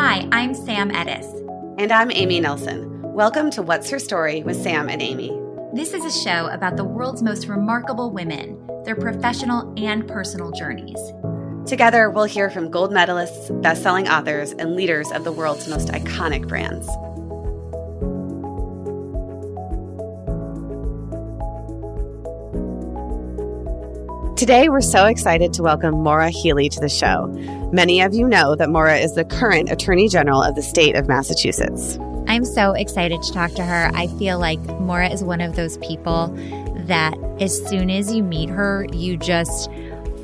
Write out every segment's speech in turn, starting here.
Hi, I'm Sam Edis. And I'm Amy Nelson. Welcome to What's Her Story with Sam and Amy. This is a show about the world's most remarkable women, their professional and personal journeys. Together, we'll hear from gold medalists, best selling authors, and leaders of the world's most iconic brands. Today, we're so excited to welcome Maura Healey to the show. Many of you know that Maura is the current Attorney General of the state of Massachusetts. I'm so excited to talk to her. I feel like Maura is one of those people that as soon as you meet her, you just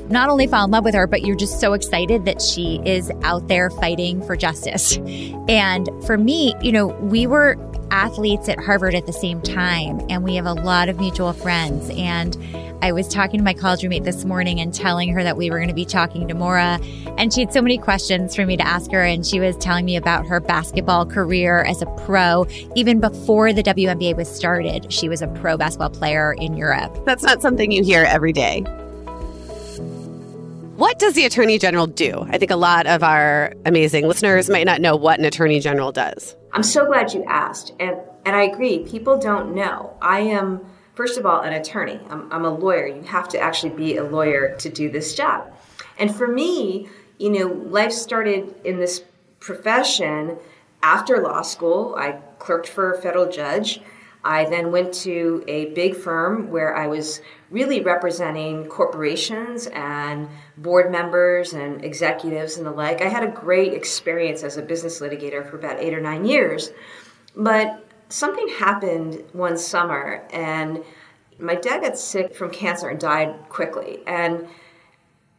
not only fall in love with her, but you're just so excited that she is out there fighting for justice. And for me, you know, we were athletes at Harvard at the same time, and we have a lot of mutual friends. And I was talking to my college roommate this morning and telling her that we were going to be talking to Maura, And she had so many questions for me to ask her. And she was telling me about her basketball career as a pro. Even before the WNBA was started, she was a pro basketball player in Europe. That's not something you hear every day. What does the Attorney General do? I think a lot of our amazing listeners might not know what an Attorney General does. I'm so glad you asked. And, and I agree, people don't know. I am first of all, an attorney. I'm, I'm, a lawyer. You have to actually be a lawyer to do this job. And for me, you know, life started in this profession after law school. I clerked for a federal judge. I then went to a big firm where I was really representing corporations and board members and executives and the like. I had a great experience as a business litigator for about eight or nine years. But something happened one summer and my dad got sick from cancer and died quickly and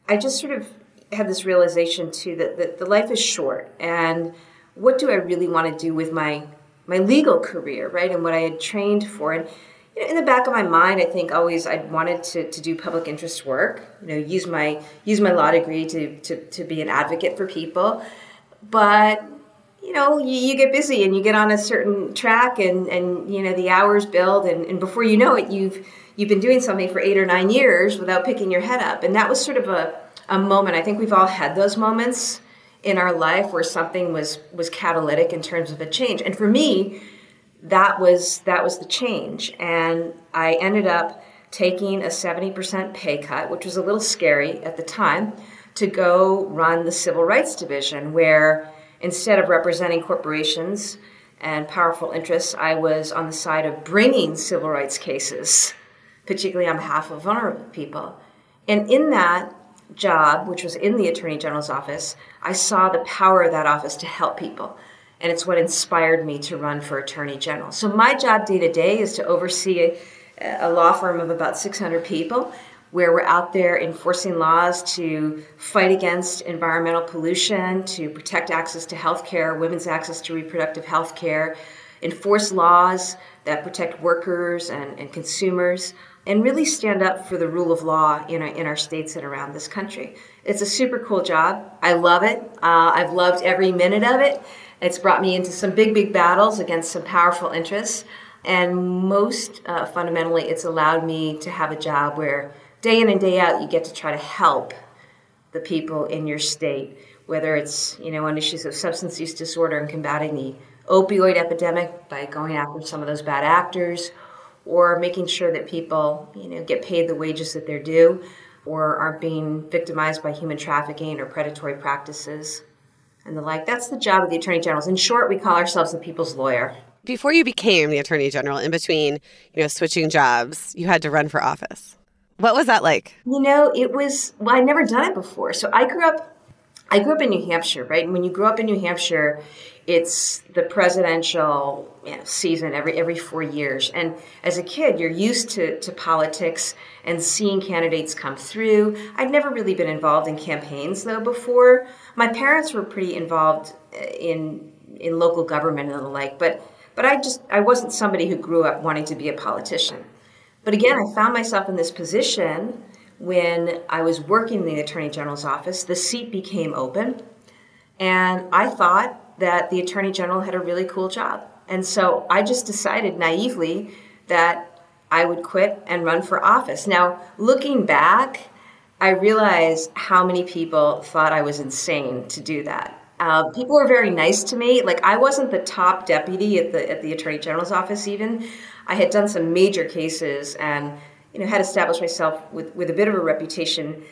i just sort of had this realization too that, that the life is short and what do i really want to do with my my legal career right and what i had trained for and you know, in the back of my mind i think always i wanted to, to do public interest work you know use my use my law degree to, to, to be an advocate for people but you know, you, you, get busy and you get on a certain track and, and you know, the hours build and, and before you know it, you've, you've been doing something for eight or nine years without picking your head up. And that was sort of a, a moment. I think we've all had those moments in our life where something was, was catalytic in terms of a change. And for me, that was, that was the change. And I ended up taking a 70% pay cut, which was a little scary at the time, to go run the civil rights division where Instead of representing corporations and powerful interests, I was on the side of bringing civil rights cases, particularly on behalf of vulnerable people. And in that job, which was in the Attorney General's office, I saw the power of that office to help people. And it's what inspired me to run for Attorney General. So, my job day to day is to oversee a, a law firm of about 600 people where we're out there enforcing laws to fight against environmental pollution, to protect access to health care, women's access to reproductive health care, enforce laws that protect workers and, and consumers, and really stand up for the rule of law in our, in our states and around this country. It's a super cool job. I love it. Uh, I've loved every minute of it. It's brought me into some big, big battles against some powerful interests. And most uh, fundamentally, it's allowed me to have a job where day in and day out, you get to try to help the people in your state, whether it's you know on issues of substance use disorder and combating the opioid epidemic by going after some of those bad actors, or making sure that people you know get paid the wages that they're due, or aren't being victimized by human trafficking or predatory practices and the like. That's the job of the attorney generals. In short, we call ourselves the people's lawyer. Before you became the attorney general, in between you know switching jobs, you had to run for office. What was that like? You know, it was well, I'd never done it before. So I grew up I grew up in New Hampshire, right? And when you grow up in New Hampshire, it's the presidential you know, season every every four years. And as a kid, you're used to, to politics and seeing candidates come through. I'd never really been involved in campaigns though before. My parents were pretty involved uh, in in local government and the like, but but I just I wasn't somebody who grew up wanting to be a politician. But again, I found myself in this position when I was working in the Attorney General's office. The seat became open, and I thought that the Attorney General had a really cool job. And so I just decided naively that I would quit and run for office. Now, looking back, I realized how many people thought I was insane to do that. Uh, people were very nice to me. Like I wasn't the top deputy at the at the attorney general's office. Even I had done some major cases and you know had established myself with with a bit of a reputation.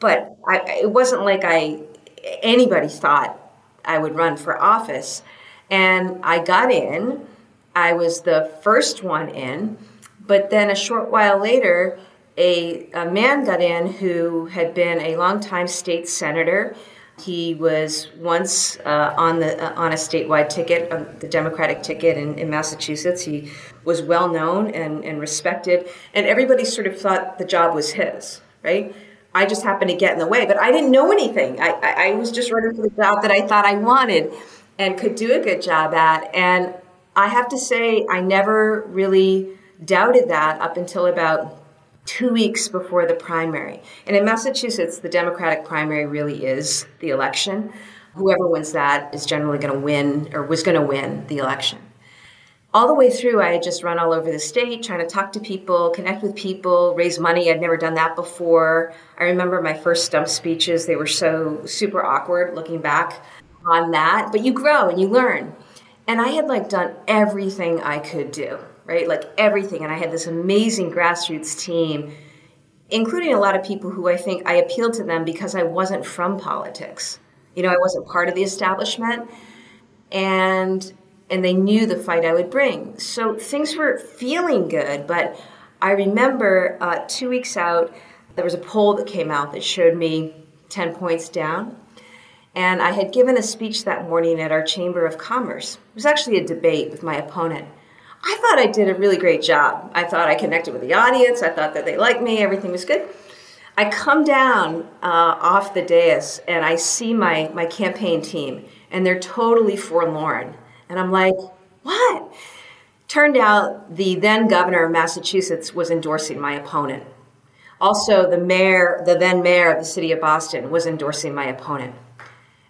But I, it wasn't like I anybody thought I would run for office. And I got in. I was the first one in. But then a short while later, a, a man got in who had been a longtime state senator. He was once uh, on the uh, on a statewide ticket, uh, the Democratic ticket in, in Massachusetts. He was well known and, and respected, and everybody sort of thought the job was his, right? I just happened to get in the way, but I didn't know anything. I, I, was just running for the job that I thought I wanted and could do a good job at. And I have to say, I never really doubted that up until about two weeks before the primary. And in Massachusetts, the Democratic primary really is the election. Whoever wins that is generally going to win or was going to win the election. All the way through, I had just run all over the state trying to talk to people, connect with people, raise money. I'd never done that before. I remember my first stump speeches, they were so super awkward looking back on that. But you grow and you learn. And I had like done everything I could do right? Like everything. And I had this amazing grassroots team, including a lot of people who I think I appealed to them because I wasn't from politics. You know, I wasn't part of the establishment. And and they knew the fight I would bring. So things were feeling good, but I remember uh, two weeks out, there was a poll that came out that showed me 10 points down. And I had given a speech that morning at our Chamber of Commerce. It was actually a debate with my opponent. I thought I did a really great job. I thought I connected with the audience. I thought that they liked me. Everything was good. I come down uh, off the dais and I see my, my campaign team, and they're totally forlorn. And I'm like, what? Turned out the then governor of Massachusetts was endorsing my opponent. Also, the mayor, the then mayor of the city of Boston, was endorsing my opponent.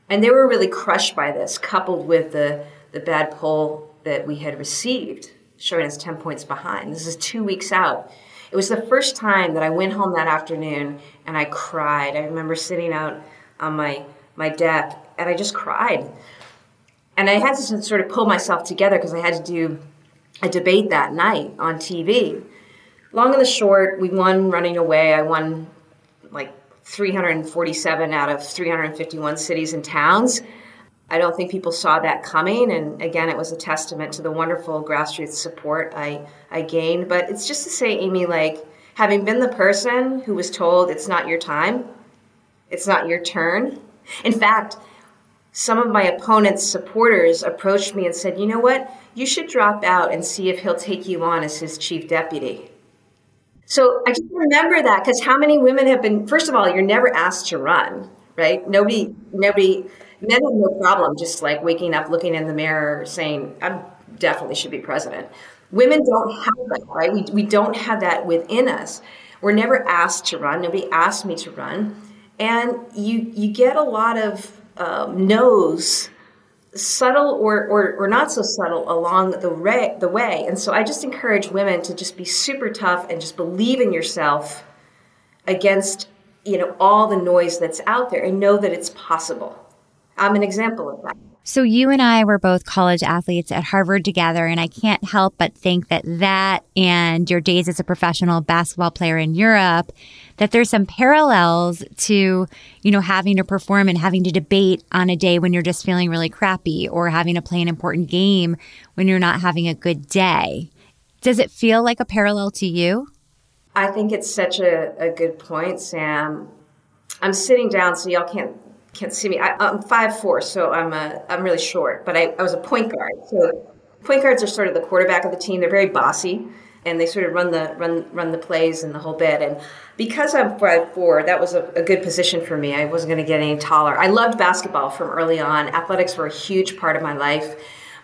And they were really crushed by this, coupled with the, the bad poll that we had received showing us 10 points behind. This is two weeks out. It was the first time that I went home that afternoon and I cried. I remember sitting out on my, my deck and I just cried. And I had to sort of pull myself together because I had to do a debate that night on TV. Long and the short, we won running away. I won like 347 out of 351 cities and towns. I don't think people saw that coming. And again, it was a testament to the wonderful grassroots support I, I gained. But it's just to say, Amy, like having been the person who was told it's not your time, it's not your turn. In fact, some of my opponent's supporters approached me and said, you know what? You should drop out and see if he'll take you on as his chief deputy. So I just remember that because how many women have been, first of all, you're never asked to run, right? Nobody, nobody, men have no problem just like waking up, looking in the mirror, saying, I definitely should be president. Women don't have that, right? We, we don't have that within us. We're never asked to run. Nobody asked me to run. And you, you get a lot of um, no's, subtle or, or, or not so subtle, along the, re- the way. And so I just encourage women to just be super tough and just believe in yourself against you know all the noise that's out there and know that it's possible I'm an example of that. So you and I were both college athletes at Harvard together, and I can't help but think that that and your days as a professional basketball player in Europe, that there's some parallels to, you know, having to perform and having to debate on a day when you're just feeling really crappy or having to play an important game when you're not having a good day. Does it feel like a parallel to you? I think it's such a, a good point, Sam. I'm sitting down so y'all can't can't see me. I, am five four, so I'm a, I'm really short. But I, I was a point guard. So point guards are sort of the quarterback of the team. They're very bossy, and they sort of run the run run the plays and the whole bit. And because I'm five four, that was a, a good position for me. I wasn't going to get any taller. I loved basketball from early on. Athletics were a huge part of my life.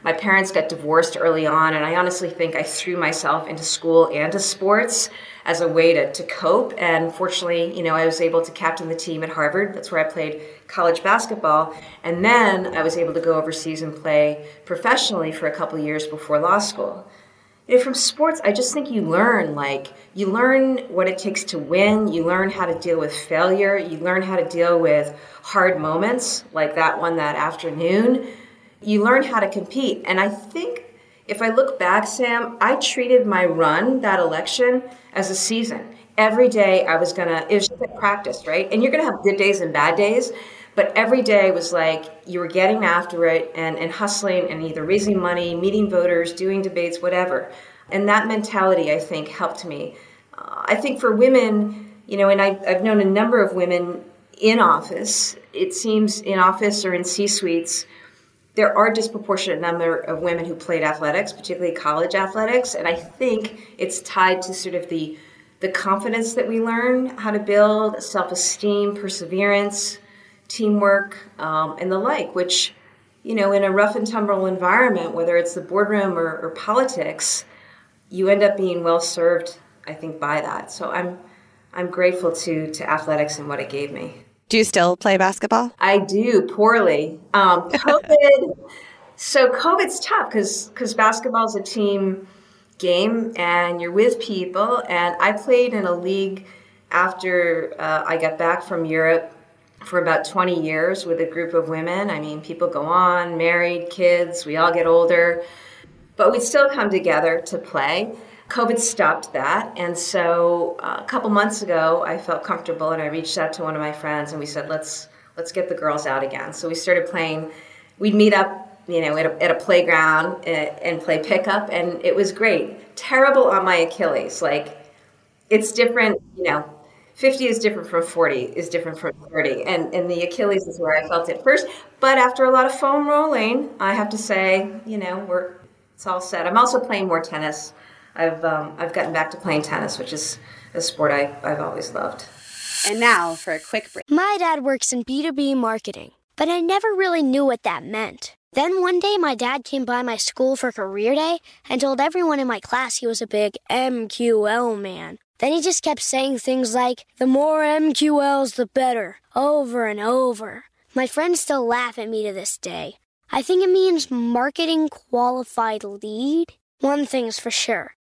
My parents got divorced early on, and I honestly think I threw myself into school and to sports as a way to, to cope. And fortunately, you know, I was able to captain the team at Harvard. That's where I played college basketball. And then I was able to go overseas and play professionally for a couple years before law school. you know, from sports, I just think you learn like you learn what it takes to win. You learn how to deal with failure. You learn how to deal with hard moments like that one that afternoon. You learn how to compete. And I think if I look back, Sam, I treated my run that election as a season. Every day I was gonna, it was just like practice, right? And you're gonna have good days and bad days, but every day was like you were getting after it and, and hustling and either raising money, meeting voters, doing debates, whatever. And that mentality, I think, helped me. Uh, I think for women, you know, and I, I've known a number of women in office, it seems in office or in C suites, there are disproportionate number of women who played athletics, particularly college athletics, and I think it's tied to sort of the the confidence that we learn how to build, self-esteem, perseverance, teamwork, um, and the like. Which, you know, in a rough and tumble environment, whether it's the boardroom or, or politics, you end up being well served. I think by that. So I'm I'm grateful to to athletics and what it gave me. Do you still play basketball? I do poorly. Um, COVID. so COVID's tough because because basketball is a team game and you're with people. And I played in a league after uh, I got back from Europe for about 20 years with a group of women. I mean, people go on, married, kids, we all get older, but we still come together to play. COVID stopped that. And so uh, a couple months ago, I felt comfortable and I reached out to one of my friends and we said, let's, let's get the girls out again. So we started playing, we'd meet up, you know, at a, at a playground and, uh, and play pickup and it was great. Terrible on my Achilles. Like it's different, you know, 50 is different from 40 is different from 30 and, and the achilles is where i felt it first but after a lot of foam rolling i have to say you know we're it's all set i'm also playing more tennis I've um, I've gotten back to playing tennis, which is a sport I, I've always loved. And now for a quick break. My dad works in B2B marketing, but I never really knew what that meant. Then one day, my dad came by my school for career day and told everyone in my class he was a big MQL man. Then he just kept saying things like, the more MQLs, the better, over and over. My friends still laugh at me to this day. I think it means marketing qualified lead. One thing's for sure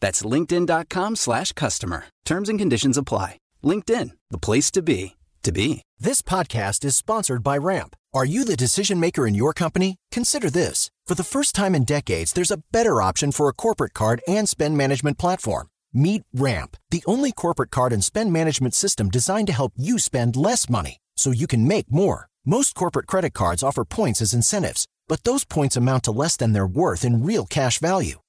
That's linkedin.com slash customer. Terms and conditions apply. LinkedIn, the place to be, to be. This podcast is sponsored by Ramp. Are you the decision maker in your company? Consider this. For the first time in decades, there's a better option for a corporate card and spend management platform. Meet Ramp, the only corporate card and spend management system designed to help you spend less money so you can make more. Most corporate credit cards offer points as incentives, but those points amount to less than their worth in real cash value.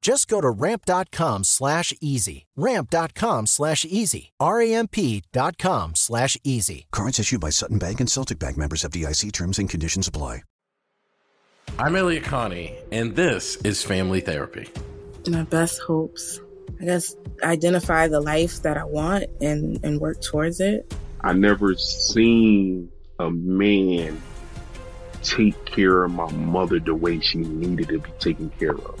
Just go to ramp.com slash easy. Ramp.com slash easy. R-A-M-P.com slash easy. Cards issued by Sutton Bank and Celtic Bank members FDIC terms and conditions apply. I'm Elliot Connie, and this is Family Therapy. My best hopes. I guess identify the life that I want and, and work towards it. I never seen a man take care of my mother the way she needed to be taken care of.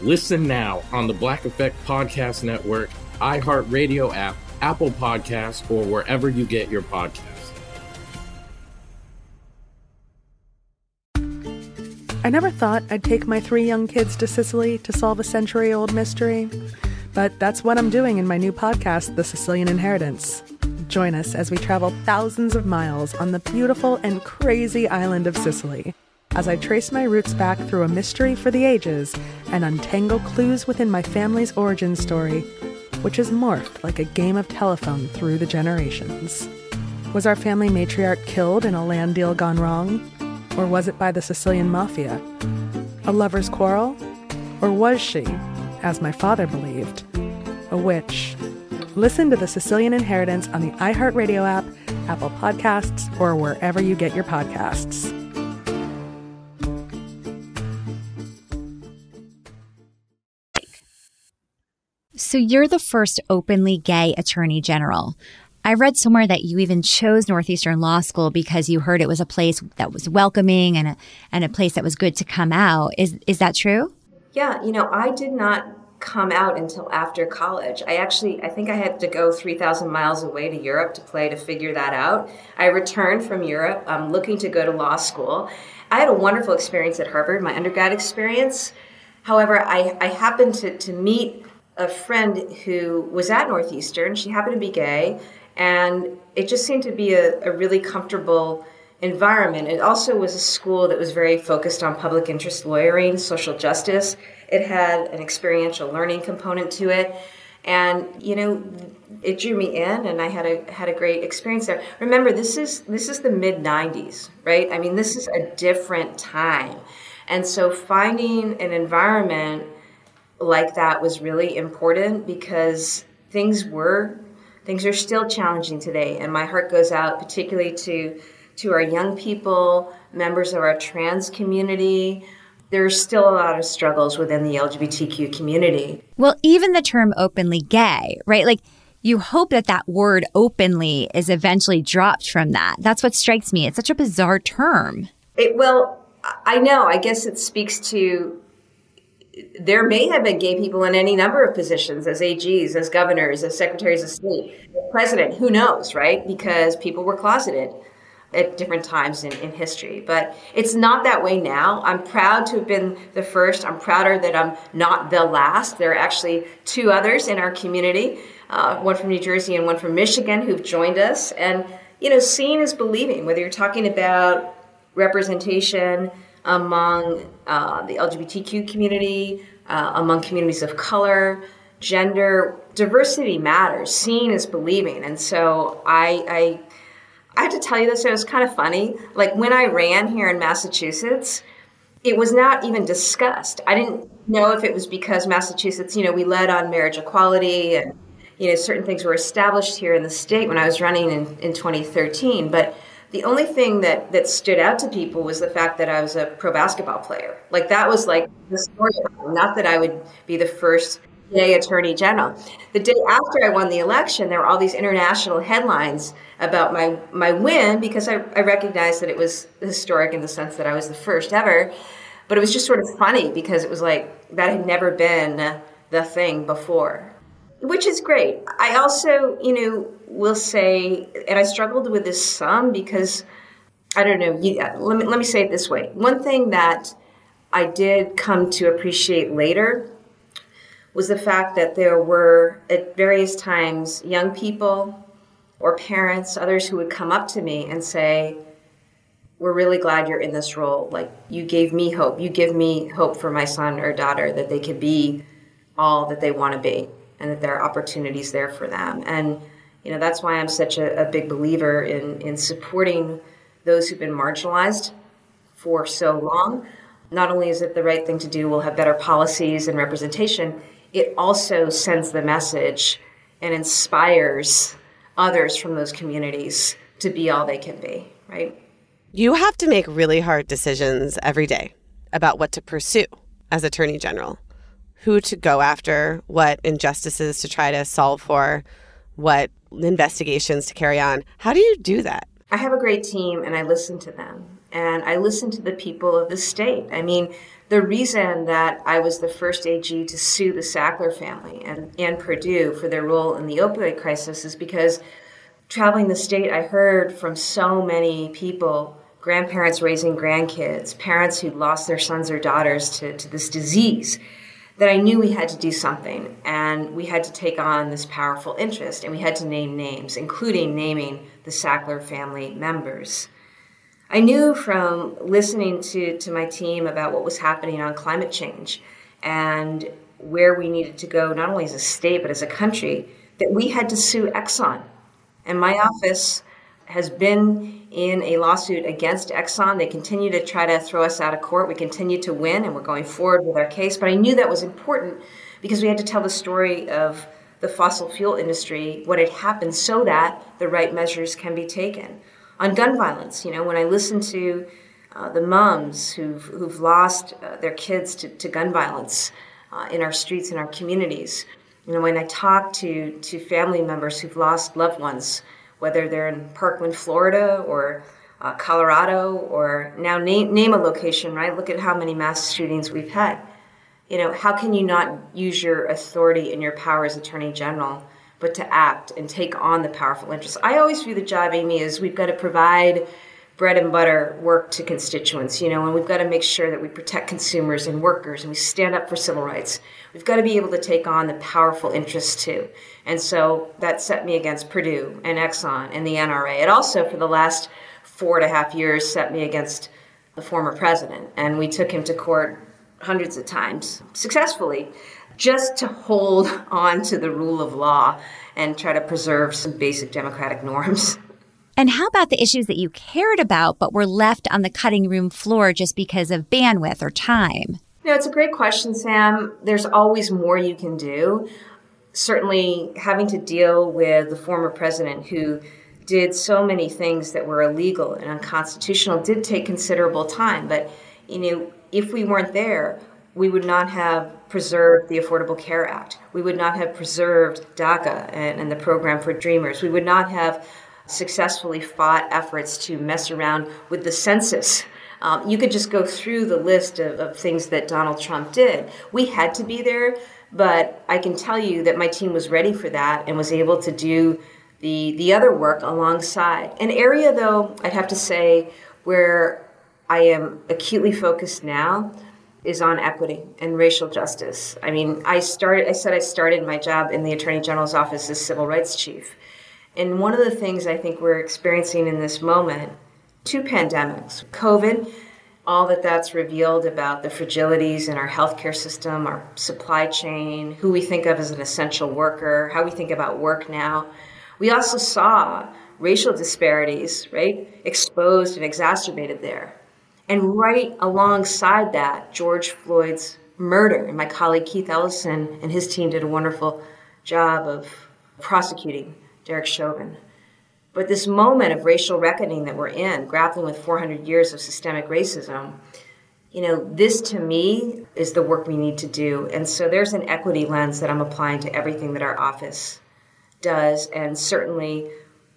Listen now on the Black Effect Podcast Network, iHeartRadio app, Apple Podcasts, or wherever you get your podcasts. I never thought I'd take my three young kids to Sicily to solve a century old mystery. But that's what I'm doing in my new podcast, The Sicilian Inheritance. Join us as we travel thousands of miles on the beautiful and crazy island of Sicily as I trace my roots back through a mystery for the ages and untangle clues within my family's origin story, which has morphed like a game of telephone through the generations. Was our family matriarch killed in a land deal gone wrong? Or was it by the Sicilian mafia? A lover's quarrel? Or was she, as my father believed, a witch? Listen to The Sicilian Inheritance on the iHeartRadio app, Apple Podcasts, or wherever you get your podcasts. So you're the first openly gay attorney general. I read somewhere that you even chose Northeastern Law School because you heard it was a place that was welcoming and a, and a place that was good to come out. Is is that true? Yeah, you know, I did not come out until after college. I actually I think I had to go 3000 miles away to Europe to play to figure that out. I returned from Europe um, looking to go to law school. I had a wonderful experience at Harvard, my undergrad experience. However, I, I happened to, to meet a friend who was at Northeastern. She happened to be gay, and it just seemed to be a, a really comfortable environment. It also was a school that was very focused on public interest lawyering, social justice. It had an experiential learning component to it. And you know, it drew me in, and I had a had a great experience there. Remember, this is this is the mid '90s, right? I mean, this is a different time, and so finding an environment like that was really important because things were things are still challenging today. And my heart goes out particularly to to our young people members of our trans community. There's still a lot of struggles within the lgbtq community. Well even the term openly gay right? Like you hope that that word openly is eventually dropped from that. That's what strikes me. It's such a bizarre term. It well i know. I guess it speaks to there may have been gay people in any number of positions as AGs, as governors, as secretaries of state, president, who knows, right? Because people were closeted at different times in, in history. But it's not that way now. I'm proud to have been the first. I'm prouder that I'm not the last. There are actually two others in our community, uh, one from New Jersey and one from Michigan, who've joined us. And, you know, seeing is believing, whether you're talking about representation, among uh, the LGBTQ community, uh, among communities of color, gender. Diversity matters. Seeing is believing. And so I, I, I have to tell you this, it was kind of funny. Like when I ran here in Massachusetts, it was not even discussed. I didn't know if it was because Massachusetts, you know, we led on marriage equality and, you know, certain things were established here in the state when I was running in, in 2013. But the only thing that that stood out to people was the fact that I was a pro basketball player. Like that was like the story. Not that I would be the first gay attorney general. The day after I won the election, there were all these international headlines about my my win because I, I recognized that it was historic in the sense that I was the first ever. But it was just sort of funny because it was like that had never been the thing before which is great. I also, you know, will say, and I struggled with this some because I don't know. You, uh, let me let me say it this way. One thing that I did come to appreciate later was the fact that there were at various times young people or parents, others who would come up to me and say, "We're really glad you're in this role. Like you gave me hope. You give me hope for my son or daughter that they could be all that they want to be." And that there are opportunities there for them. And you know that's why I'm such a, a big believer in in supporting those who've been marginalized for so long. Not only is it the right thing to do, we'll have better policies and representation. It also sends the message and inspires others from those communities to be all they can be, right? You have to make really hard decisions every day about what to pursue as Attorney General who to go after, what injustices to try to solve for, what investigations to carry on. How do you do that? I have a great team and I listen to them. and I listen to the people of the state. I mean, the reason that I was the first AG to sue the Sackler family and, and Purdue for their role in the opioid crisis is because traveling the state, I heard from so many people grandparents raising grandkids, parents who lost their sons or daughters to, to this disease that I knew we had to do something and we had to take on this powerful interest and we had to name names, including naming the Sackler family members. I knew from listening to, to my team about what was happening on climate change and where we needed to go, not only as a state, but as a country, that we had to sue Exxon. And my office has been in a lawsuit against Exxon. They continue to try to throw us out of court. We continue to win, and we're going forward with our case. But I knew that was important because we had to tell the story of the fossil fuel industry, what had happened, so that the right measures can be taken. On gun violence, you know, when I listen to uh, the moms who've, who've lost uh, their kids to, to gun violence uh, in our streets, in our communities, you know, when I talk to, to family members who've lost loved ones, whether they're in Parkland, Florida, or uh, Colorado, or now name, name a location, right? Look at how many mass shootings we've had. You know, how can you not use your authority and your power as Attorney General, but to act and take on the powerful interests? I always view the job, Amy, as we've got to provide bread and butter work to constituents, you know, and we've got to make sure that we protect consumers and workers and we stand up for civil rights. We've got to be able to take on the powerful interests too. And so that set me against Purdue and Exxon and the NRA. It also, for the last four and a half years, set me against the former president. And we took him to court hundreds of times successfully just to hold on to the rule of law and try to preserve some basic democratic norms. And how about the issues that you cared about but were left on the cutting room floor just because of bandwidth or time? Know, it's a great question, Sam. There's always more you can do. Certainly, having to deal with the former president who did so many things that were illegal and unconstitutional did take considerable time. But, you know, if we weren't there, we would not have preserved the Affordable Care Act. We would not have preserved DACA and, and the program for Dreamers. We would not have successfully fought efforts to mess around with the census. Um, you could just go through the list of, of things that Donald Trump did. We had to be there, but I can tell you that my team was ready for that and was able to do the the other work alongside. An area, though, I'd have to say where I am acutely focused now is on equity and racial justice. I mean, I started. I said I started my job in the Attorney General's office as civil rights chief. And one of the things I think we're experiencing in this moment, two pandemics, COVID, all that that's revealed about the fragilities in our healthcare system, our supply chain, who we think of as an essential worker, how we think about work now. We also saw racial disparities, right, exposed and exacerbated there. And right alongside that, George Floyd's murder. And my colleague Keith Ellison and his team did a wonderful job of prosecuting Derek Chauvin. But this moment of racial reckoning that we're in, grappling with 400 years of systemic racism, you know, this to me is the work we need to do. And so there's an equity lens that I'm applying to everything that our office does, and certainly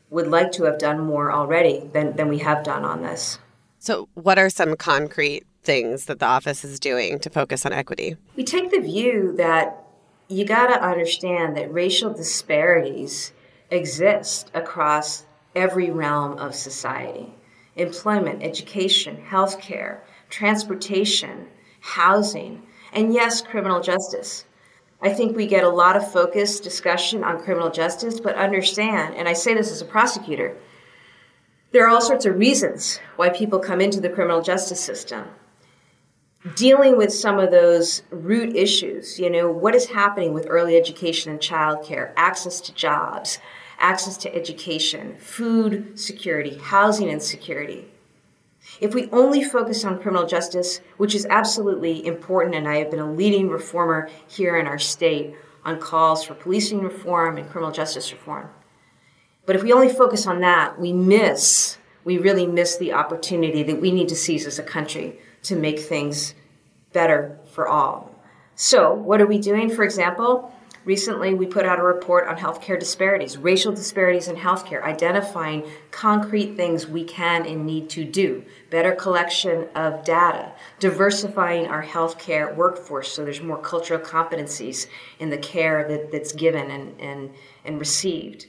would like to have done more already than, than we have done on this. So, what are some concrete things that the office is doing to focus on equity? We take the view that you got to understand that racial disparities exist across every realm of society employment, education, healthcare, transportation, housing, and yes, criminal justice. I think we get a lot of focused discussion on criminal justice, but understand, and I say this as a prosecutor, there are all sorts of reasons why people come into the criminal justice system. Dealing with some of those root issues, you know, what is happening with early education and childcare, access to jobs, access to education, food security, housing insecurity. If we only focus on criminal justice, which is absolutely important, and I have been a leading reformer here in our state on calls for policing reform and criminal justice reform. But if we only focus on that, we miss, we really miss the opportunity that we need to seize as a country to make things better for all. So, what are we doing? For example, Recently, we put out a report on healthcare disparities, racial disparities in healthcare, identifying concrete things we can and need to do, better collection of data, diversifying our healthcare workforce so there's more cultural competencies in the care that, that's given and, and, and received.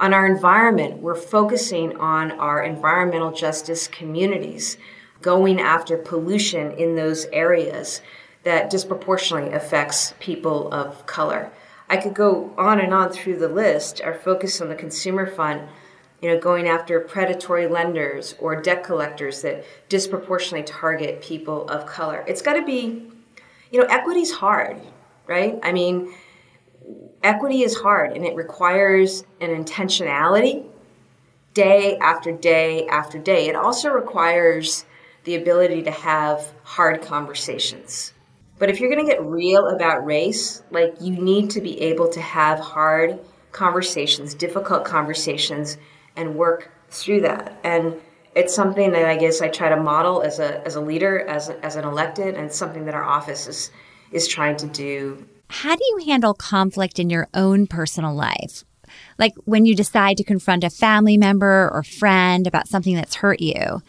On our environment, we're focusing on our environmental justice communities, going after pollution in those areas that disproportionately affects people of color. I could go on and on through the list. Our focus on the consumer fund, you know, going after predatory lenders or debt collectors that disproportionately target people of color. It's got to be, you know, equity's hard, right? I mean, equity is hard and it requires an intentionality day after day after day. It also requires the ability to have hard conversations. But if you're going to get real about race, like you need to be able to have hard conversations, difficult conversations, and work through that. And it's something that I guess I try to model as a as a leader, as a, as an elected, and something that our office is is trying to do. How do you handle conflict in your own personal life? Like when you decide to confront a family member or friend about something that's hurt you.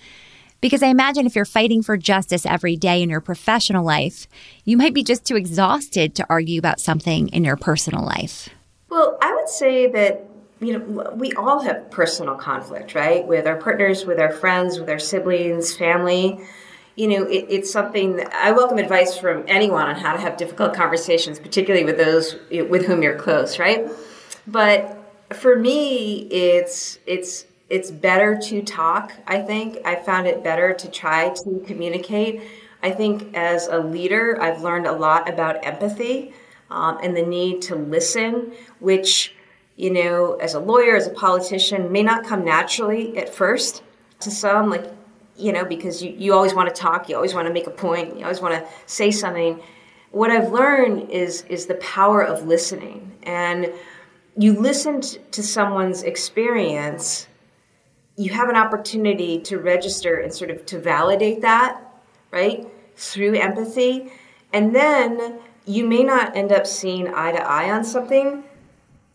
Because I imagine if you're fighting for justice every day in your professional life, you might be just too exhausted to argue about something in your personal life. Well, I would say that you know we all have personal conflict, right? With our partners, with our friends, with our siblings, family. You know, it, it's something I welcome advice from anyone on how to have difficult conversations, particularly with those with whom you're close, right? But for me, it's it's it's better to talk, I think. I found it better to try to communicate. I think as a leader, I've learned a lot about empathy um, and the need to listen, which, you know, as a lawyer, as a politician, may not come naturally at first to some, like, you know, because you, you always want to talk, you always want to make a point, you always want to say something. What I've learned is is the power of listening. And you listen to someone's experience you have an opportunity to register and sort of to validate that, right? Through empathy. And then you may not end up seeing eye to eye on something.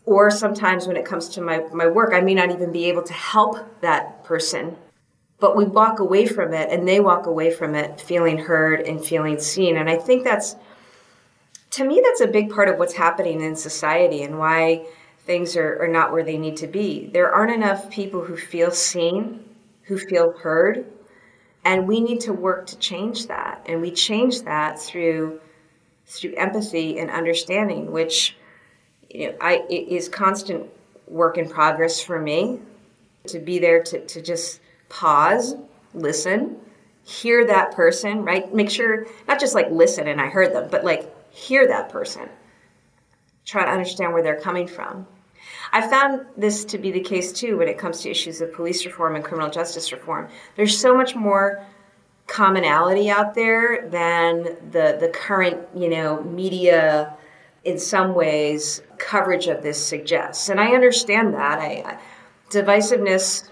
Or sometimes when it comes to my, my work, I may not even be able to help that person. But we walk away from it and they walk away from it feeling heard and feeling seen. And I think that's, to me, that's a big part of what's happening in society and why things are, are not where they need to be. There aren't enough people who feel seen, who feel heard, and we need to work to change that. And we change that through through empathy and understanding, which you know, I is constant work in progress for me. To be there to, to just pause, listen, hear that person, right? Make sure not just like listen and I heard them, but like hear that person. Try to understand where they're coming from. I found this to be the case too when it comes to issues of police reform and criminal justice reform. There's so much more commonality out there than the the current, you know, media in some ways coverage of this suggests. And I understand that. I, I divisiveness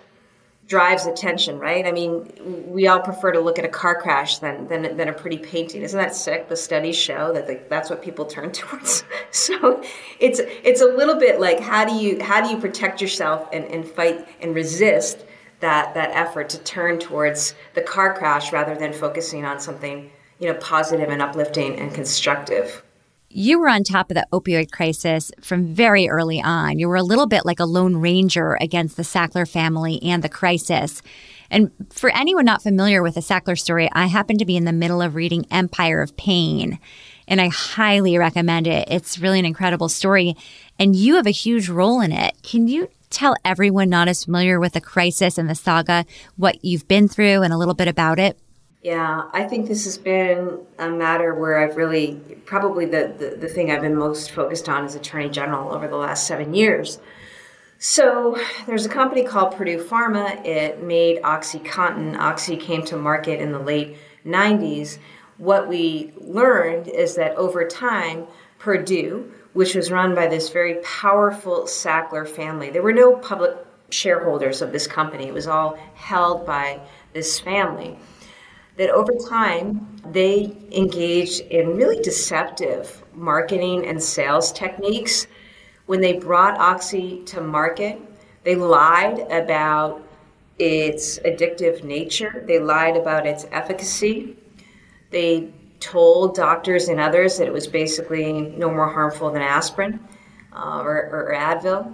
drives attention, right? I mean, we all prefer to look at a car crash than than, than a pretty painting. Isn't that sick? The studies show that the, that's what people turn towards. so it's it's a little bit like how do you how do you protect yourself and, and fight and resist that that effort to turn towards the car crash rather than focusing on something you know positive and uplifting and constructive. You were on top of the opioid crisis from very early on. You were a little bit like a lone ranger against the Sackler family and the crisis. And for anyone not familiar with the Sackler story, I happen to be in the middle of reading Empire of Pain, and I highly recommend it. It's really an incredible story, and you have a huge role in it. Can you tell everyone not as familiar with the crisis and the saga what you've been through and a little bit about it? Yeah, I think this has been a matter where I've really, probably the, the, the, thing I've been most focused on as Attorney General over the last seven years. So there's a company called Purdue Pharma. It made OxyContin. Oxy came to market in the late 90s. What we learned is that over time, Purdue, which was run by this very powerful Sackler family, there were no public shareholders of this company. It was all held by this family that over time they engaged in really deceptive marketing and sales techniques. When they brought Oxy to market, they lied about its addictive nature, they lied about its efficacy. They told doctors and others that it was basically no more harmful than aspirin uh, or, or Advil.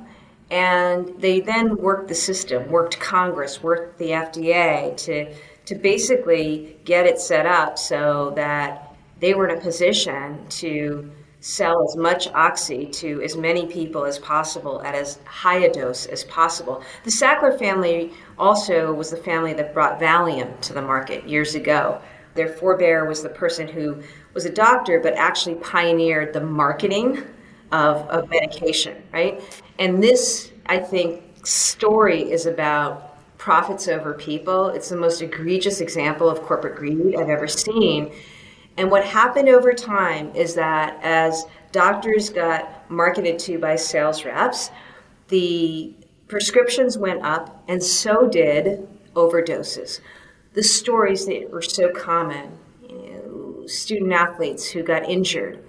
And they then worked the system, worked Congress, worked the FDA to, to basically get it set up so that they were in a position to sell as much oxy to as many people as possible at as high a dose as possible. The Sackler family also was the family that brought Valium to the market years ago. Their forebear was the person who was a doctor but actually pioneered the marketing of, of medication, right? And this, I think, story is about profits over people. It's the most egregious example of corporate greed I've ever seen. And what happened over time is that as doctors got marketed to by sales reps, the prescriptions went up, and so did overdoses. The stories that were so common you know, student athletes who got injured,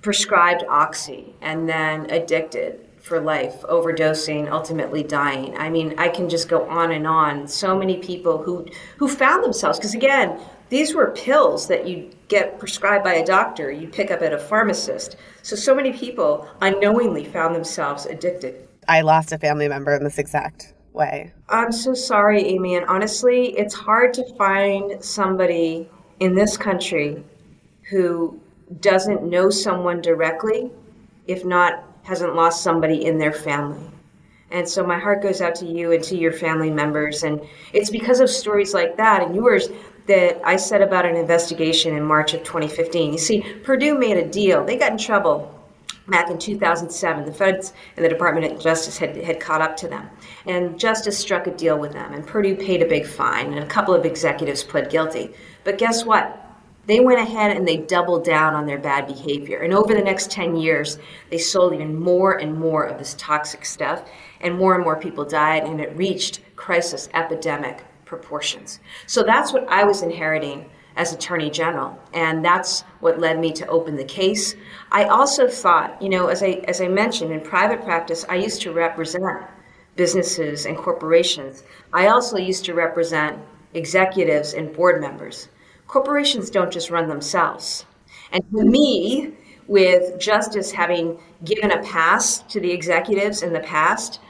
prescribed oxy, and then addicted for life, overdosing, ultimately dying. I mean, I can just go on and on. So many people who who found themselves because again, these were pills that you get prescribed by a doctor, you pick up at a pharmacist. So so many people unknowingly found themselves addicted. I lost a family member in this exact way. I'm so sorry, Amy, and honestly, it's hard to find somebody in this country who doesn't know someone directly, if not hasn't lost somebody in their family. And so my heart goes out to you and to your family members. And it's because of stories like that and yours that I said about an investigation in March of 2015. You see, Purdue made a deal. They got in trouble back in 2007. The feds and the Department of Justice had, had caught up to them. And Justice struck a deal with them. And Purdue paid a big fine. And a couple of executives pled guilty. But guess what? They went ahead and they doubled down on their bad behavior. And over the next 10 years, they sold even more and more of this toxic stuff, and more and more people died, and it reached crisis epidemic proportions. So that's what I was inheriting as Attorney General, and that's what led me to open the case. I also thought, you know, as I, as I mentioned, in private practice, I used to represent businesses and corporations. I also used to represent executives and board members corporations don't just run themselves. And to me, with justice having given a pass to the executives in the past,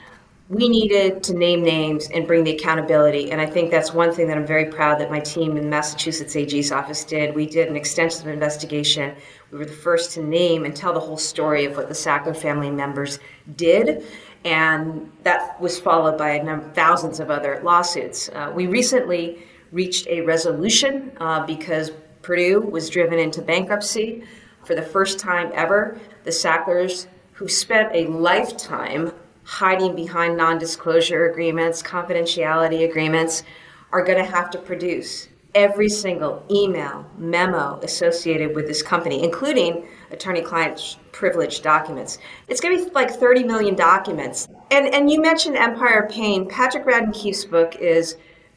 we needed to name names and bring the accountability. And I think that's one thing that I'm very proud that my team in Massachusetts AG's office did. We did an extensive investigation. We were the first to name and tell the whole story of what the Sackler family members did. And that was followed by number, thousands of other lawsuits. Uh, we recently reached a resolution uh, because Purdue was driven into bankruptcy for the first time ever. The Sacklers, who spent a lifetime hiding behind non disclosure agreements, confidentiality agreements, are going to have to produce every single email, memo associated with this company, including attorney client privilege documents. It's going to be like 30 million documents. And, and you mentioned Empire of Pain. Patrick Radden Keefe's book is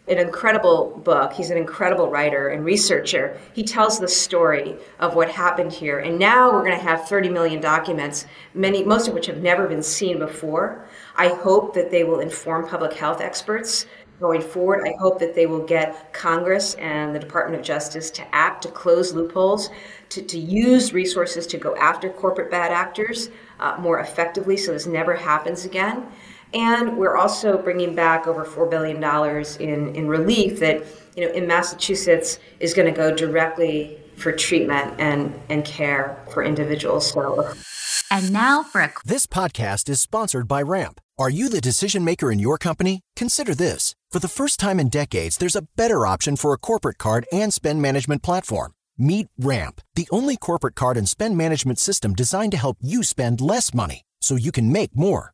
an incredible book. He's an incredible writer and researcher. He tells the story of what happened here. And now we're going to have 30 million documents, many most of which have never been seen before. I hope that they will inform public health experts going forward. I hope that they will get Congress and the Department of Justice to act to close loopholes, to, to use resources to go after corporate bad actors uh, more effectively so this never happens again. And we're also bringing back over $4 billion in, in relief that, you know, in Massachusetts is going to go directly for treatment and, and care for individuals. So. And now for a. This podcast is sponsored by Ramp. Are you the decision maker in your company? Consider this. For the first time in decades, there's a better option for a corporate card and spend management platform. Meet Ramp, the only corporate card and spend management system designed to help you spend less money so you can make more.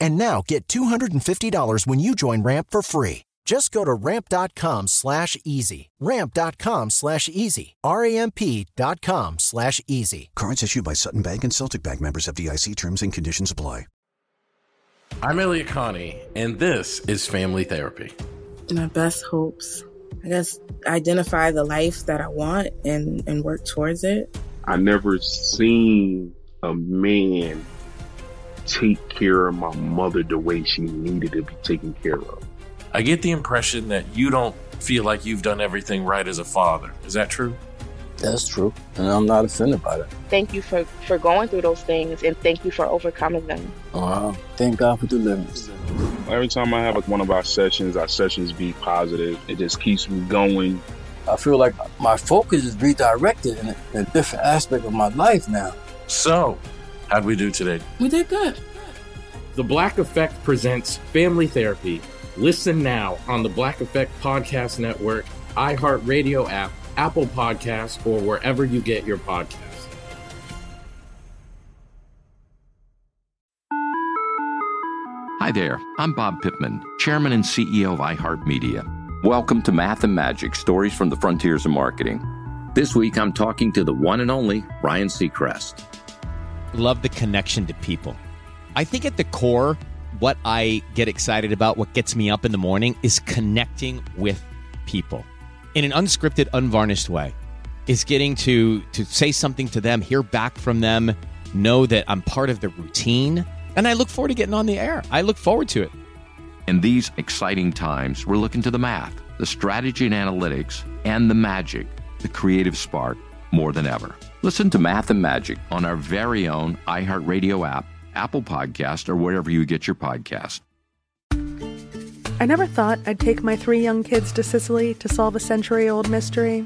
And now get $250 when you join Ramp for free. Just go to ramp.com slash easy. Ramp.com slash easy. R-A-M-P dot com slash easy. Cards issued by Sutton Bank and Celtic Bank members FDIC terms and conditions apply. I'm Elliott Connie, and this is Family Therapy. My best hopes. I guess identify the life that I want and, and work towards it. I never seen a man take care of my mother the way she needed to be taken care of. I get the impression that you don't feel like you've done everything right as a father. Is that true? That's true. And I'm not offended by that. Thank you for, for going through those things and thank you for overcoming them. Wow. Thank God for deliverance. Every time I have like one of our sessions, our sessions be positive. It just keeps me going. I feel like my focus is redirected in a, in a different aspect of my life now. So, how'd we do today? We did good. The Black Effect presents Family Therapy. Listen now on the Black Effect Podcast Network, iHeartRadio app, Apple Podcasts, or wherever you get your podcasts. Hi there, I'm Bob Pittman, Chairman and CEO of iHeartMedia. Welcome to Math and Magic Stories from the Frontiers of Marketing. This week I'm talking to the one and only Ryan Seacrest. Love the connection to people. I think at the core, what I get excited about, what gets me up in the morning, is connecting with people in an unscripted, unvarnished way. Is getting to to say something to them, hear back from them, know that I'm part of the routine, and I look forward to getting on the air. I look forward to it. In these exciting times, we're looking to the math, the strategy and analytics, and the magic, the creative spark, more than ever. Listen to Math and Magic on our very own iHeartRadio app, Apple Podcast, or wherever you get your podcast. I never thought I'd take my three young kids to Sicily to solve a century old mystery,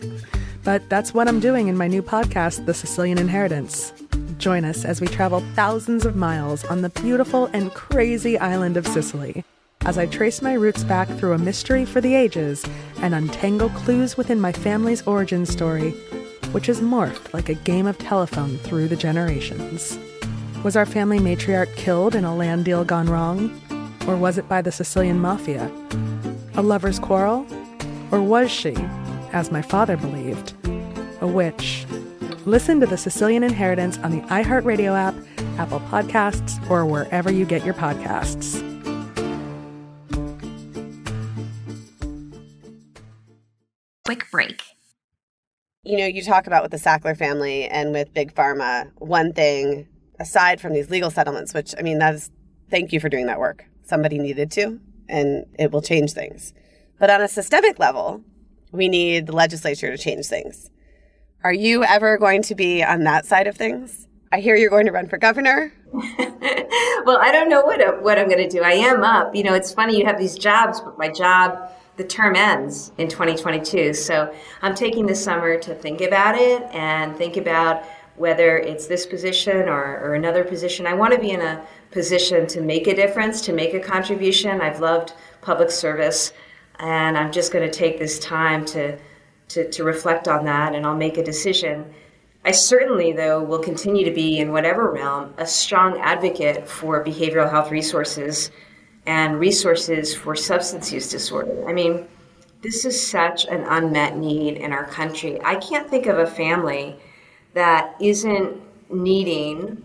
but that's what I'm doing in my new podcast, The Sicilian Inheritance. Join us as we travel thousands of miles on the beautiful and crazy island of Sicily as I trace my roots back through a mystery for the ages and untangle clues within my family's origin story, which has morphed like a game of telephone through the generations. Was our family matriarch killed in a land deal gone wrong? Or was it by the Sicilian mafia? A lover's quarrel? Or was she, as my father believed, a witch? Listen to The Sicilian Inheritance on the iHeartRadio app, Apple Podcasts, or wherever you get your podcasts. You know, you talk about with the Sackler family and with Big Pharma, one thing aside from these legal settlements, which I mean, that's thank you for doing that work. Somebody needed to, and it will change things. But on a systemic level, we need the legislature to change things. Are you ever going to be on that side of things? I hear you're going to run for governor. well, I don't know what what I'm going to do. I am up. You know, it's funny you have these jobs, but my job the term ends in 2022. So I'm taking this summer to think about it and think about whether it's this position or, or another position. I want to be in a position to make a difference, to make a contribution. I've loved public service, and I'm just going to take this time to, to, to reflect on that, and I'll make a decision. I certainly, though, will continue to be, in whatever realm, a strong advocate for behavioral health resources and resources for substance use disorder. I mean, this is such an unmet need in our country. I can't think of a family that isn't needing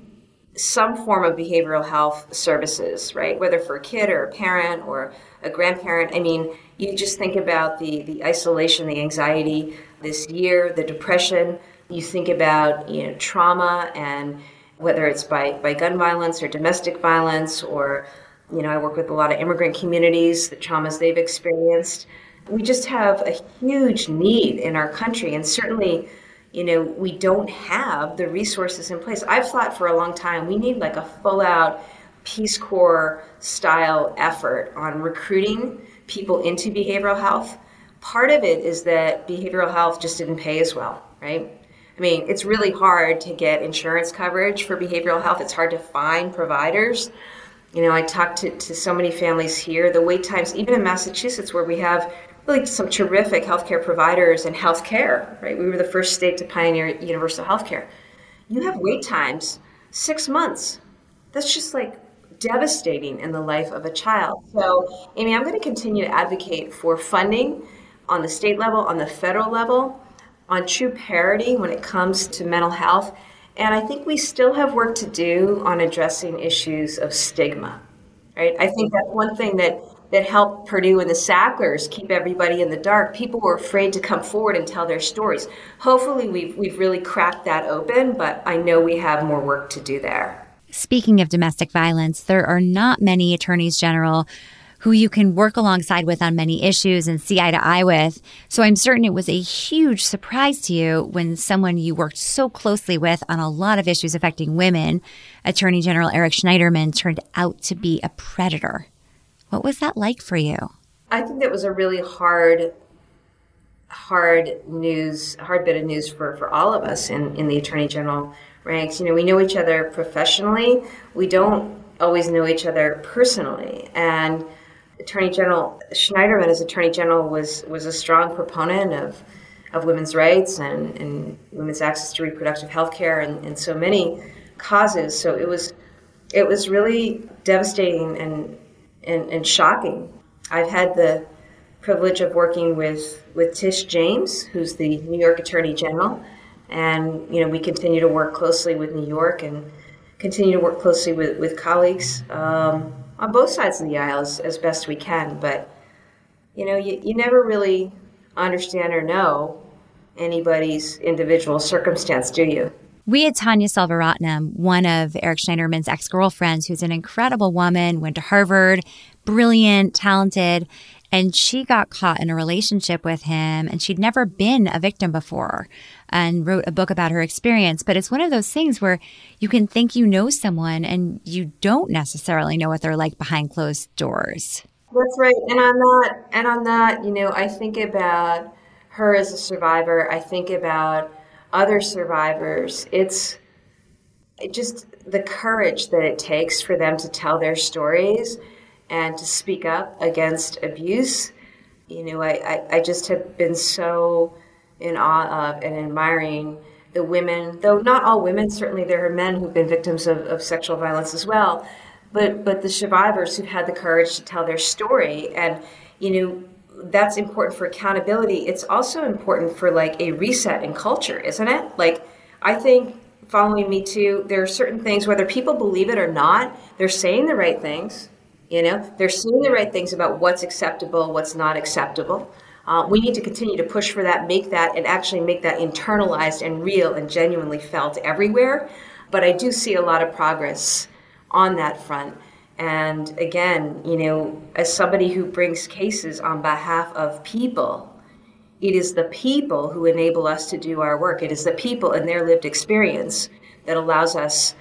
some form of behavioral health services, right? Whether for a kid or a parent or a grandparent. I mean, you just think about the, the isolation, the anxiety this year, the depression. You think about, you know, trauma and whether it's by, by gun violence or domestic violence or you know, I work with a lot of immigrant communities, the traumas they've experienced. We just have a huge need in our country, and certainly, you know, we don't have the resources in place. I've thought for a long time we need like a full out Peace Corps style effort on recruiting people into behavioral health. Part of it is that behavioral health just didn't pay as well, right? I mean, it's really hard to get insurance coverage for behavioral health. It's hard to find providers. You know, I talked to, to so many families here. The wait times, even in Massachusetts, where we have really some terrific healthcare providers and healthcare, right? We were the first state to pioneer universal healthcare. You have wait times six months. That's just like devastating in the life of a child. So, Amy, I'm going to continue to advocate for funding on the state level, on the federal level, on true parity when it comes to mental health. And I think we still have work to do on addressing issues of stigma. Right? I think that's one thing that that helped Purdue and the Sacklers keep everybody in the dark. People were afraid to come forward and tell their stories. Hopefully, we've we've really cracked that open, but I know we have more work to do there. Speaking of domestic violence, there are not many attorneys general who you can work alongside with on many issues and see eye to eye with. So I'm certain it was a huge surprise to you when someone you worked so closely with on a lot of issues affecting women, Attorney General Eric Schneiderman, turned out to be a predator. What was that like for you? I think that was a really hard hard news, hard bit of news for, for all of us in, in the Attorney General ranks. You know, we know each other professionally. We don't always know each other personally. And Attorney General Schneiderman, as Attorney General, was was a strong proponent of of women's rights and, and women's access to reproductive health care and, and so many causes. So it was it was really devastating and, and, and shocking. I've had the privilege of working with, with Tish James, who's the New York Attorney General, and you know we continue to work closely with New York and continue to work closely with, with colleagues um, on both sides of the aisle as, as best we can. But you know, you, you never really understand or know anybody's individual circumstance, do you? We had Tanya Selvaratnam, one of Eric Schneiderman's ex girlfriends, who's an incredible woman, went to Harvard, brilliant, talented, and she got caught in a relationship with him and she'd never been a victim before and wrote a book about her experience. But it's one of those things where you can think you know someone and you don't necessarily know what they're like behind closed doors. That's right. And on that and on that you know i think about her as a survivor. I think about other survivors. It's just the courage that it takes for them to tell their stories and to speak up against abuse. You know, I, I, I just have been so in awe of and admiring the women, though not all women, certainly there are men who've been victims of, of sexual violence as well, but, but the survivors who've had the courage to tell their story. And, you know, that's important for accountability. It's also important for like a reset in culture, isn't it? Like, I think following Me Too, there are certain things, whether people believe it or not, they're saying the right things you know, they're saying the right things about what's acceptable, what's not acceptable. Uh, we need to continue to push for that, make that, and actually make that internalized and real and genuinely felt everywhere. But I do see a lot of progress on that front. And again, you know, as somebody who brings cases on behalf of people, it is the people who enable us to do our work. It is the people and their lived experience that allows us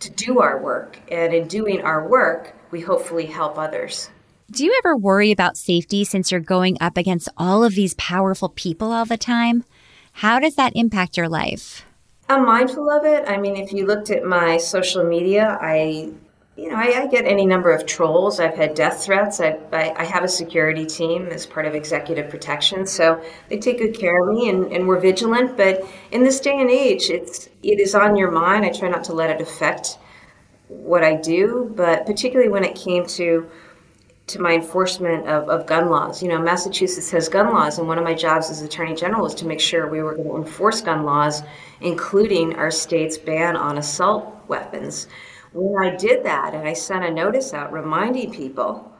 to do our work. And in doing our work, we hopefully help others. Do you ever worry about safety since you're going up against all of these powerful people all the time? How does that impact your life? I'm mindful of it. I mean, if you looked at my social media, I, you know, I, I get any number of trolls. I've had death threats. I, I, I, have a security team as part of executive protection, so they take good care of me, and, and we're vigilant. But in this day and age, it's it is on your mind. I try not to let it affect what I do, but particularly when it came to to my enforcement of, of gun laws. You know, Massachusetts has gun laws, and one of my jobs as Attorney General was to make sure we were going to enforce gun laws, including our state's ban on assault weapons. When I did that, and I sent a notice out reminding people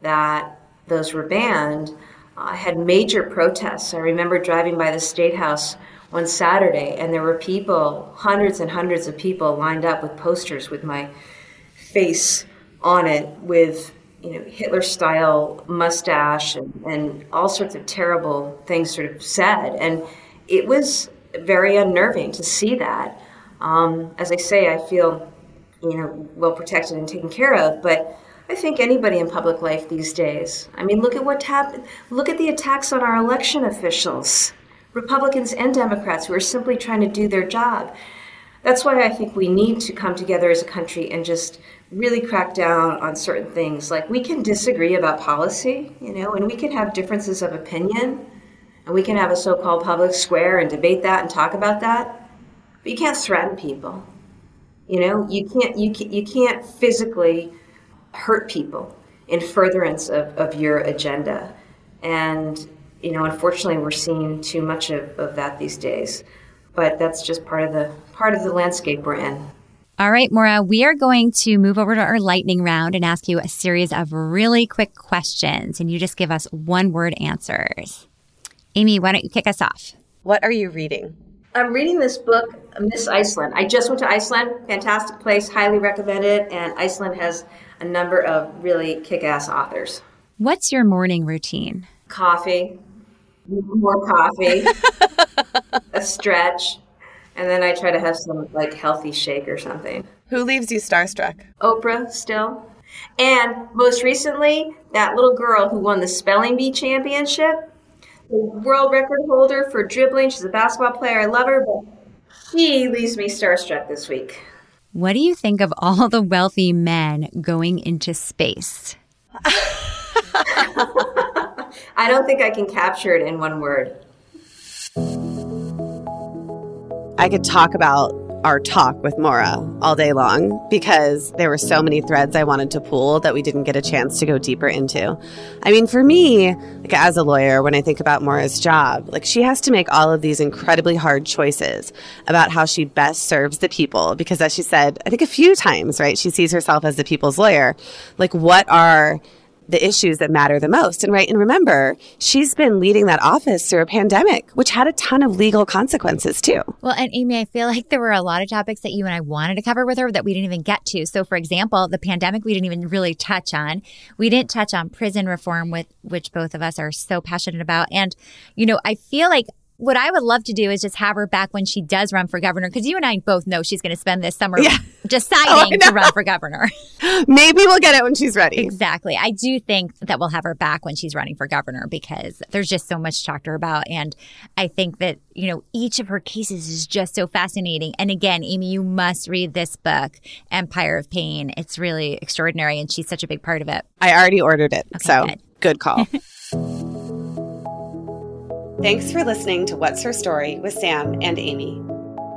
that those were banned, I had major protests. I remember driving by the State House one Saturday, and there were people, hundreds and hundreds of people, lined up with posters with my face on it, with you know Hitler style mustache and, and all sorts of terrible things sort of said, and it was very unnerving to see that. Um, as I say, I feel you know well protected and taken care of, but I think anybody in public life these days. I mean, look at what happened. Look at the attacks on our election officials. Republicans and Democrats who are simply trying to do their job. That's why I think we need to come together as a country and just really crack down on certain things. Like we can disagree about policy, you know, and we can have differences of opinion, and we can have a so-called public square and debate that and talk about that. But you can't threaten people. You know, you can't you can, you can't physically hurt people in furtherance of, of your agenda. And you know, unfortunately, we're seeing too much of, of that these days. But that's just part of the part of the landscape we're in. All right, Maura, we are going to move over to our lightning round and ask you a series of really quick questions, and you just give us one word answers. Amy, why don't you kick us off? What are you reading? I'm reading this book, Miss Iceland. I just went to Iceland. Fantastic place. Highly recommend it. And Iceland has a number of really kick ass authors. What's your morning routine? Coffee, more coffee, a stretch, and then I try to have some like healthy shake or something. Who leaves you starstruck? Oprah still. And most recently, that little girl who won the spelling bee championship, the world record holder for dribbling. She's a basketball player. I love her, but she leaves me starstruck this week. What do you think of all the wealthy men going into space? I don't think I can capture it in one word. I could talk about our talk with Maura all day long because there were so many threads I wanted to pull that we didn't get a chance to go deeper into. I mean, for me, like as a lawyer, when I think about Maura's job, like she has to make all of these incredibly hard choices about how she best serves the people because as she said, I think a few times, right, she sees herself as the people's lawyer. Like what are the issues that matter the most. And right, and remember, she's been leading that office through a pandemic, which had a ton of legal consequences too. Well, and Amy, I feel like there were a lot of topics that you and I wanted to cover with her that we didn't even get to. So, for example, the pandemic we didn't even really touch on. We didn't touch on prison reform, with which both of us are so passionate about. And, you know, I feel like what I would love to do is just have her back when she does run for governor, because you and I both know she's going to spend this summer yeah. deciding oh, to run for governor. Maybe we'll get it when she's ready. Exactly. I do think that we'll have her back when she's running for governor because there's just so much to talk to her about. And I think that, you know, each of her cases is just so fascinating. And again, Amy, you must read this book, Empire of Pain. It's really extraordinary. And she's such a big part of it. I already ordered it. Okay, so good, good call. Thanks for listening to What's Her Story with Sam and Amy.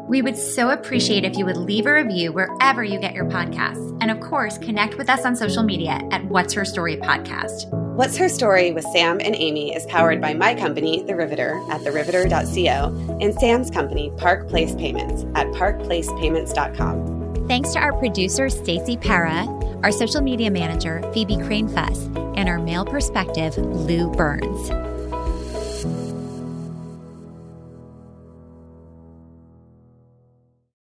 We would so appreciate if you would leave a review wherever you get your podcasts. And of course, connect with us on social media at What's Her Story Podcast. What's Her Story with Sam and Amy is powered by my company, The Riveter, at theriveter.co, and Sam's company, Park Place Payments, at parkplacepayments.com. Thanks to our producer, Stacy Para, our social media manager, Phoebe Crane Fuss, and our male perspective, Lou Burns.